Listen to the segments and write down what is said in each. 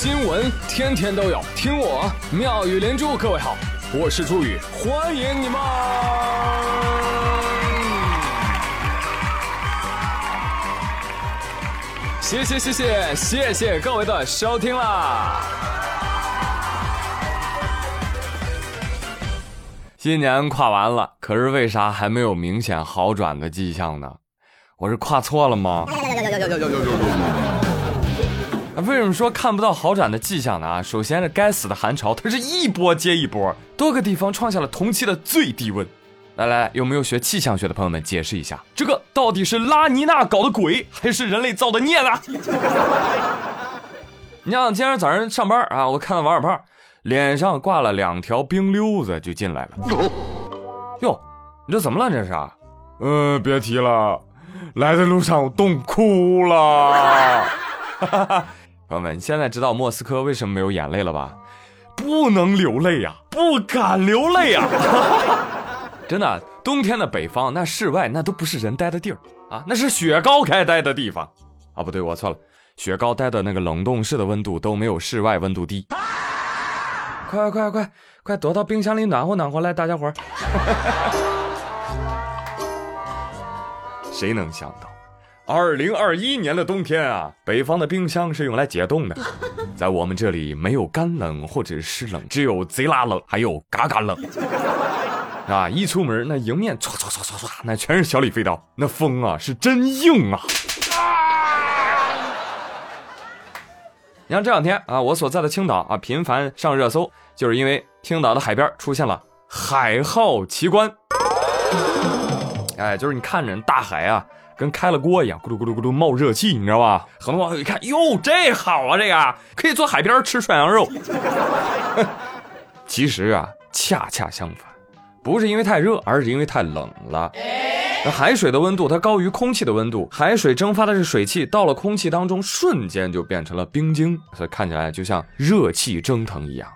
新闻天天都有，听我妙语连珠。各位好，我是朱宇，欢迎你们！谢谢谢谢谢谢各位的收听啦！新年跨完了，可是为啥还没有明显好转的迹象呢？我是跨错了吗？为什么说看不到好转的迹象呢？啊，首先这该死的寒潮，它是一波接一波，多个地方创下了同期的最低温。来来，有没有学气象学的朋友们解释一下，这个到底是拉尼娜搞的鬼，还是人类造的孽呢？你像今天早上上班啊，我看到王小胖脸上挂了两条冰溜子就进来了。哟，你这怎么了？这是？嗯，别提了，来的路上我冻哭了。朋友们，你现在知道莫斯科为什么没有眼泪了吧？不能流泪呀，不敢流泪呀！真的，冬天的北方，那室外那都不是人待的地儿啊，那是雪糕该待的地方啊！不对，我错了，雪糕待的那个冷冻室的温度都没有室外温度低。快快快快，躲到冰箱里暖和暖和来，大家伙儿！谁能想到？二零二一年的冬天啊，北方的冰箱是用来解冻的，在我们这里没有干冷或者湿冷，只有贼拉冷，还有嘎嘎冷。啊，一出门那迎面唰唰唰唰唰，那全是小李飞刀，那风啊是真硬啊！你像这两天啊，我所在的青岛啊频繁上热搜，就是因为青岛的海边出现了海号奇观。哎，就是你看着大海啊。跟开了锅一样，咕噜咕噜咕噜冒热气，你知道吧？很多网友一看，哟，这好啊，这个可以坐海边吃涮羊肉。其实啊，恰恰相反，不是因为太热，而是因为太冷了。那海水的温度它高于空气的温度，海水蒸发的是水汽，到了空气当中，瞬间就变成了冰晶，所以看起来就像热气蒸腾一样。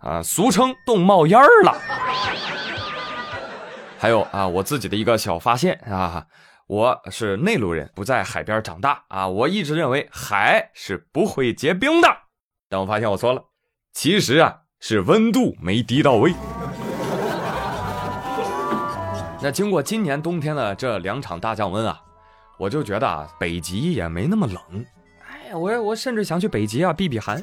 啊，俗称冻冒烟儿了。还有啊，我自己的一个小发现啊。我是内陆人，不在海边长大啊！我一直认为海是不会结冰的，但我发现我错了。其实啊，是温度没低到位。那经过今年冬天的这两场大降温啊，我就觉得啊，北极也没那么冷。哎呀，我我甚至想去北极啊避避寒。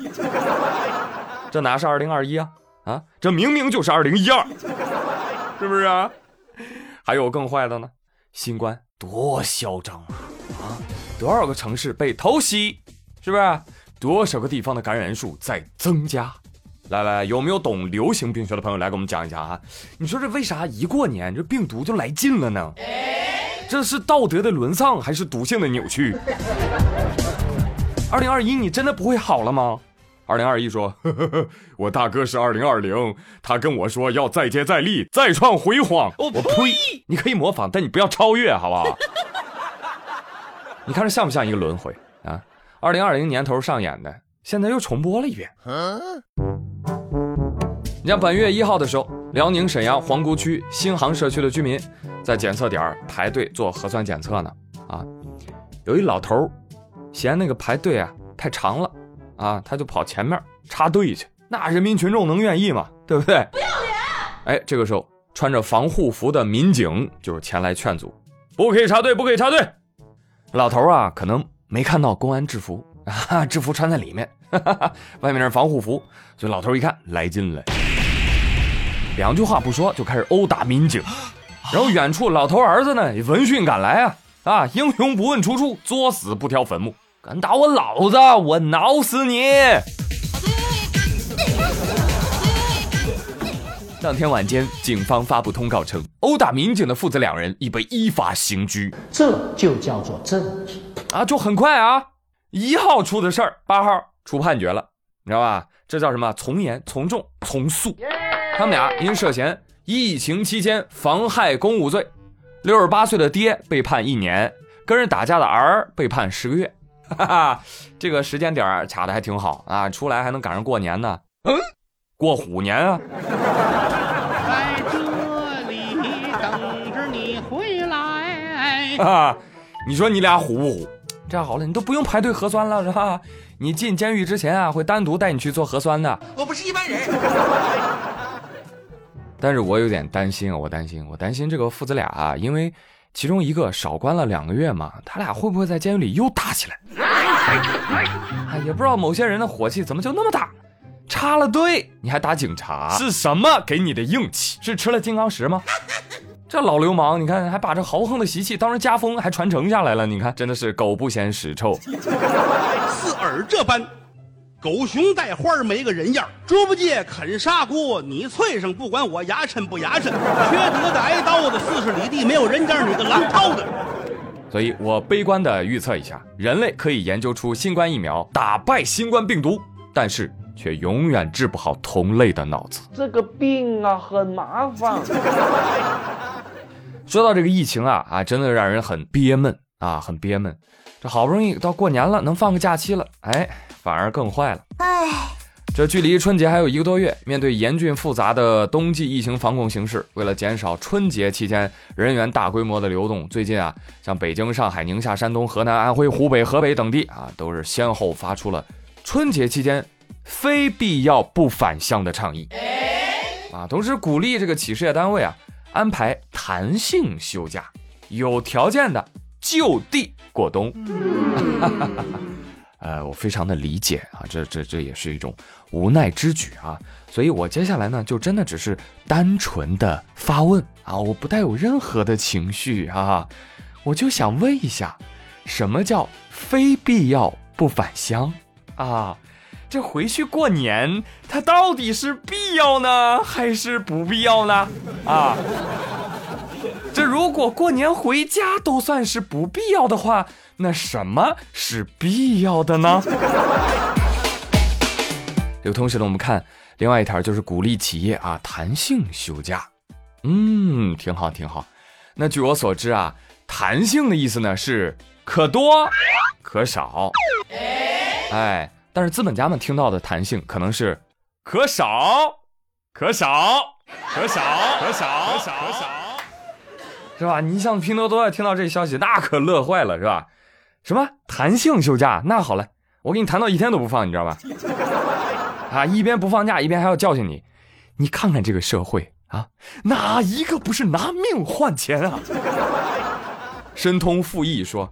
这哪是二零二一啊？啊，这明明就是二零一二，是不是啊？还有更坏的呢，新冠。多嚣张啊！啊，多少个城市被偷袭，是不是？多少个地方的感染人数在增加？来来，有没有懂流行病学的朋友来给我们讲一讲啊？你说这为啥一过年这病毒就来劲了呢？这是道德的沦丧还是毒性的扭曲？二零二一你真的不会好了吗？二零二一说，呵呵呵，我大哥是二零二零，他跟我说要再接再厉，再创辉煌。我呸！你可以模仿，但你不要超越，好不好？你看这像不像一个轮回啊？二零二零年头上演的，现在又重播了一遍。你像本月一号的时候，辽宁沈阳皇姑区新航社区的居民在检测点排队做核酸检测呢。啊，有一老头嫌那个排队啊太长了。啊，他就跑前面插队去，那人民群众能愿意吗？对不对？不要脸！哎，这个时候穿着防护服的民警就是前来劝阻，不可以插队，不可以插队。老头啊，可能没看到公安制服 啊，制服穿在里面，外面是防护服，所以老头一看来劲了，两句话不说就开始殴打民警。然后远处老头儿子呢闻讯赶来啊啊，英雄不问出处，作死不挑坟墓。敢打我老子，我挠死你！当天晚间，警方发布通告称，殴打民警的父子两人已被依法刑拘。这就叫做正义啊！就很快啊，一号出的事儿，八号出判决了，你知道吧？这叫什么？从严、从重、从速。他们俩因涉嫌疫情期间妨害公务罪，六十八岁的爹被判一年，跟人打架的儿被判十个月。哈哈，这个时间点卡的还挺好啊，出来还能赶上过年呢。嗯，过虎年啊。在这里等着你回来。啊，你说你俩虎不虎？这样好了，你都不用排队核酸了，是吧？你进监狱之前啊，会单独带你去做核酸的。我不是一般人。但是我有点担心啊，我担心，我担心这个父子俩啊，因为其中一个少关了两个月嘛，他俩会不会在监狱里又打起来？哎，也不知道某些人的火气怎么就那么大，插了队你还打警察，是什么给你的硬气？是吃了金刚石吗？这老流氓，你看还把这豪横的习气当成家风，还传承下来了。你看，真的是狗不嫌屎臭。似尔这般。狗熊带花没个人样猪八戒啃砂锅，你脆生不管我牙碜不牙碜，缺德的挨刀的，四十里地没有人家你个狼掏的。所以我悲观的预测一下，人类可以研究出新冠疫苗，打败新冠病毒，但是却永远治不好同类的脑子。这个病啊，很麻烦。说到这个疫情啊啊，真的让人很憋闷啊，很憋闷。这好不容易到过年了，能放个假期了，哎。反而更坏了。唉，这距离春节还有一个多月，面对严峻复杂的冬季疫情防控形势，为了减少春节期间人员大规模的流动，最近啊，像北京、上海、宁夏、山东、河南、安徽、湖北、河北等地啊，都是先后发出了春节期间非必要不返乡的倡议。啊，同时鼓励这个企事业单位啊安排弹性休假，有条件的就地过冬。呃，我非常的理解啊，这这这也是一种无奈之举啊，所以我接下来呢，就真的只是单纯的发问啊，我不带有任何的情绪啊，我就想问一下，什么叫非必要不返乡啊？这回去过年，它到底是必要呢，还是不必要呢？啊？这如果过年回家都算是不必要的话，那什么是必要的呢？有同时呢，我们看另外一条，就是鼓励企业啊弹性休假。嗯，挺好挺好。那据我所知啊，弹性的意思呢是可多可少。哎，但是资本家们听到的弹性可能是可少可少可少可少可少。是吧？你像拼多多听到这消息，那可乐坏了，是吧？什么弹性休假？那好了，我给你谈到一天都不放，你知道吧？啊，一边不放假，一边还要教训你。你看看这个社会啊，哪一个不是拿命换钱啊？申通复议说：“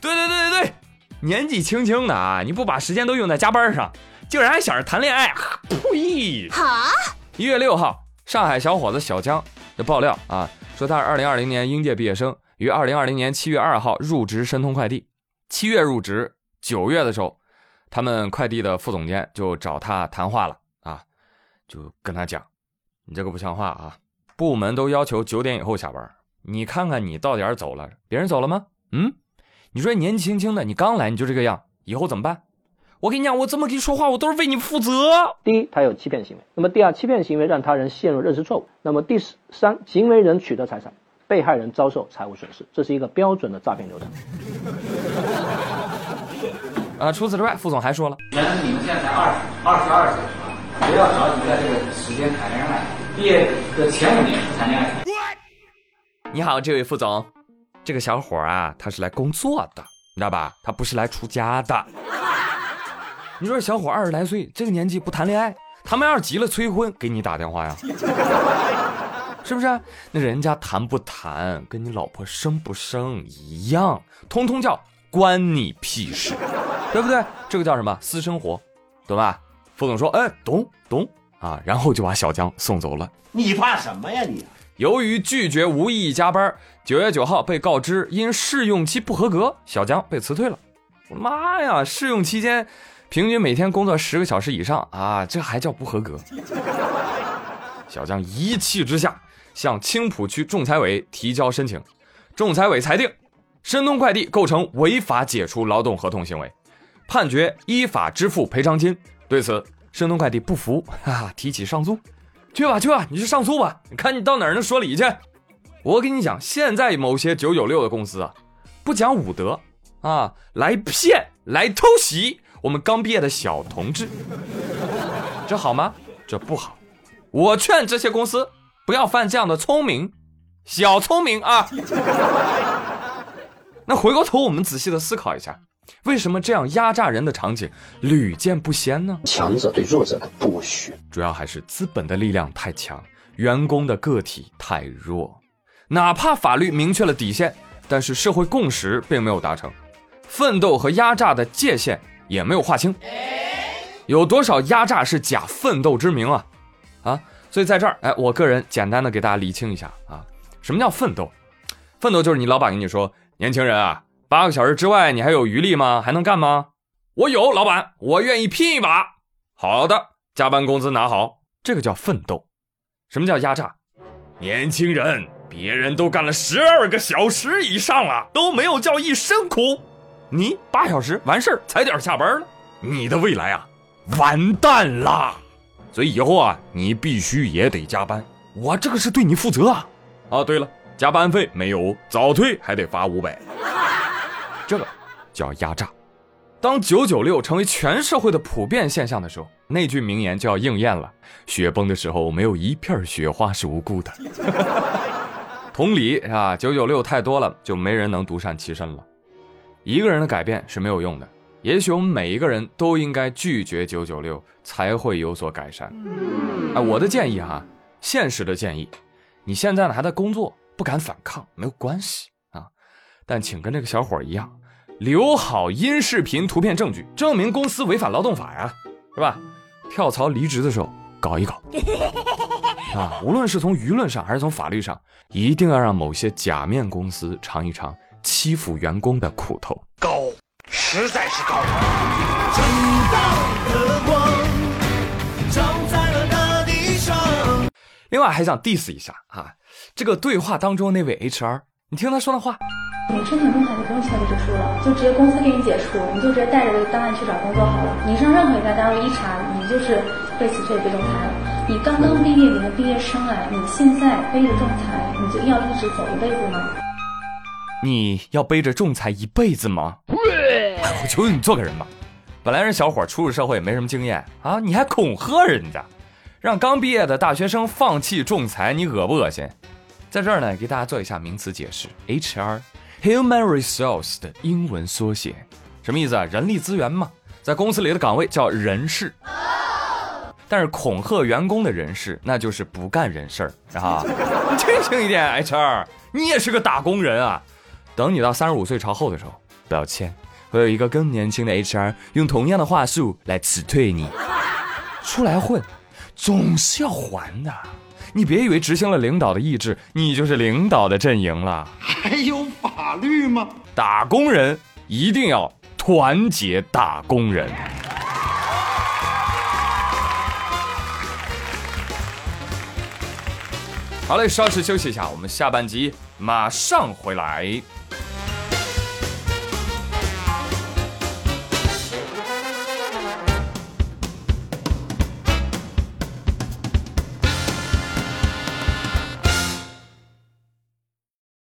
对对对对对，年纪轻轻的啊，你不把时间都用在加班上，竟然还想着谈恋爱？呸！”哈，一月六号，上海小伙子小江的爆料啊。说他是二零二零年应届毕业生，于二零二零年七月二号入职申通快递，七月入职，九月的时候，他们快递的副总监就找他谈话了啊，就跟他讲，你这个不像话啊，部门都要求九点以后下班，你看看你到点走了，别人走了吗？嗯，你说年纪轻轻的，你刚来你就这个样，以后怎么办？我跟你讲，我这么跟你说话，我都是为你负责。第一，他有欺骗行为；那么第二，欺骗行为让他人陷入认识错误；那么第三，行为人取得财产，被害人遭受财务损失，这是一个标准的诈骗流程。啊，除此之外，副总还说了，原来你们现在才二十二十二岁啊，不要着急在这个时间谈恋爱，毕业的前五年谈恋爱。你好，这位副总，这个小伙啊，他是来工作的，你知道吧？他不是来出家的。你说小伙二十来岁，这个年纪不谈恋爱，他们要是急了催婚，给你打电话呀？是不是？那人家谈不谈，跟你老婆生不生一样，通通叫关你屁事，对不对？这个叫什么私生活，懂吧？副总说，哎，懂懂啊，然后就把小江送走了。你怕什么呀你？由于拒绝无意义加班，九月九号被告知因试用期不合格，小江被辞退了。我的妈呀！试用期间。平均每天工作十个小时以上啊，这还叫不合格？小江一气之下向青浦区仲裁委提交申请，仲裁委裁定申通快递构成违法解除劳动合同行为，判决依法支付赔偿金。对此，申通快递不服，哈哈，提起上诉。去吧去吧，你去上诉吧，你看你到哪儿能说理去？我跟你讲，现在某些九九六的公司啊，不讲武德啊，来骗来偷袭。我们刚毕业的小同志，这好吗？这不好。我劝这些公司不要犯这样的聪明小聪明啊。那回过头，我们仔细的思考一下，为什么这样压榨人的场景屡见不鲜呢？强者对弱者的剥削，主要还是资本的力量太强，员工的个体太弱。哪怕法律明确了底线，但是社会共识并没有达成，奋斗和压榨的界限也没有划清。有多少压榨是假奋斗之名啊？啊！所以在这儿，哎，我个人简单的给大家理清一下啊，什么叫奋斗？奋斗就是你老板跟你说，年轻人啊。八个小时之外，你还有余力吗？还能干吗？我有，老板，我愿意拼一把。好的，加班工资拿好，这个叫奋斗。什么叫压榨？年轻人，别人都干了十二个小时以上了，都没有叫一声苦，你八小时完事儿，踩点下班了，你的未来啊，完蛋啦。所以以后啊，你必须也得加班，我这个是对你负责啊。哦，对了，加班费没有，早退还得罚五百。这个叫压榨。当九九六成为全社会的普遍现象的时候，那句名言就要应验了：雪崩的时候，没有一片雪花是无辜的。同理啊，九九六太多了，就没人能独善其身了。一个人的改变是没有用的，也许我们每一个人都应该拒绝九九六，才会有所改善。哎，我的建议哈，现实的建议，你现在呢还在工作，不敢反抗没有关系。但请跟这个小伙一样，留好音视频图片证据，证明公司违反劳动法呀，是吧？跳槽离职的时候搞一搞 啊！无论是从舆论上还是从法律上，一定要让某些假面公司尝一尝欺负员工的苦头。高，实在是高。正道的光照在了大地上另外还想 diss 一下啊，这个对话当中那位 HR，你听他说的话。你申请仲裁就不用签离职书了，就直接公司给你解除，你就直接带着这个档案去找工作好了。你上任何一家单位一查，你就是被辞退、被仲裁了。你刚刚毕业，你的毕业生哎，你现在背着仲裁，你就要一直走一辈子吗？你要背着仲裁一辈子吗？我求求你做个人吧。本来人小伙初入社会没什么经验啊，你还恐吓人家，让刚毕业的大学生放弃仲裁，你恶不恶心？在这儿呢，给大家做一下名词解释，HR。Human resource 的英文缩写，什么意思啊？人力资源嘛，在公司里的岗位叫人事。但是恐吓员工的人事，那就是不干人事儿啊！你清醒一点，HR，你也是个打工人啊！等你到三十五岁朝后的时候，不要签，会有一个更年轻的 HR 用同样的话术来辞退你。出来混，总是要还的。你别以为执行了领导的意志，你就是领导的阵营了。还有法律吗？打工人一定要团结打工人。好嘞，稍事休息一下，我们下半集马上回来。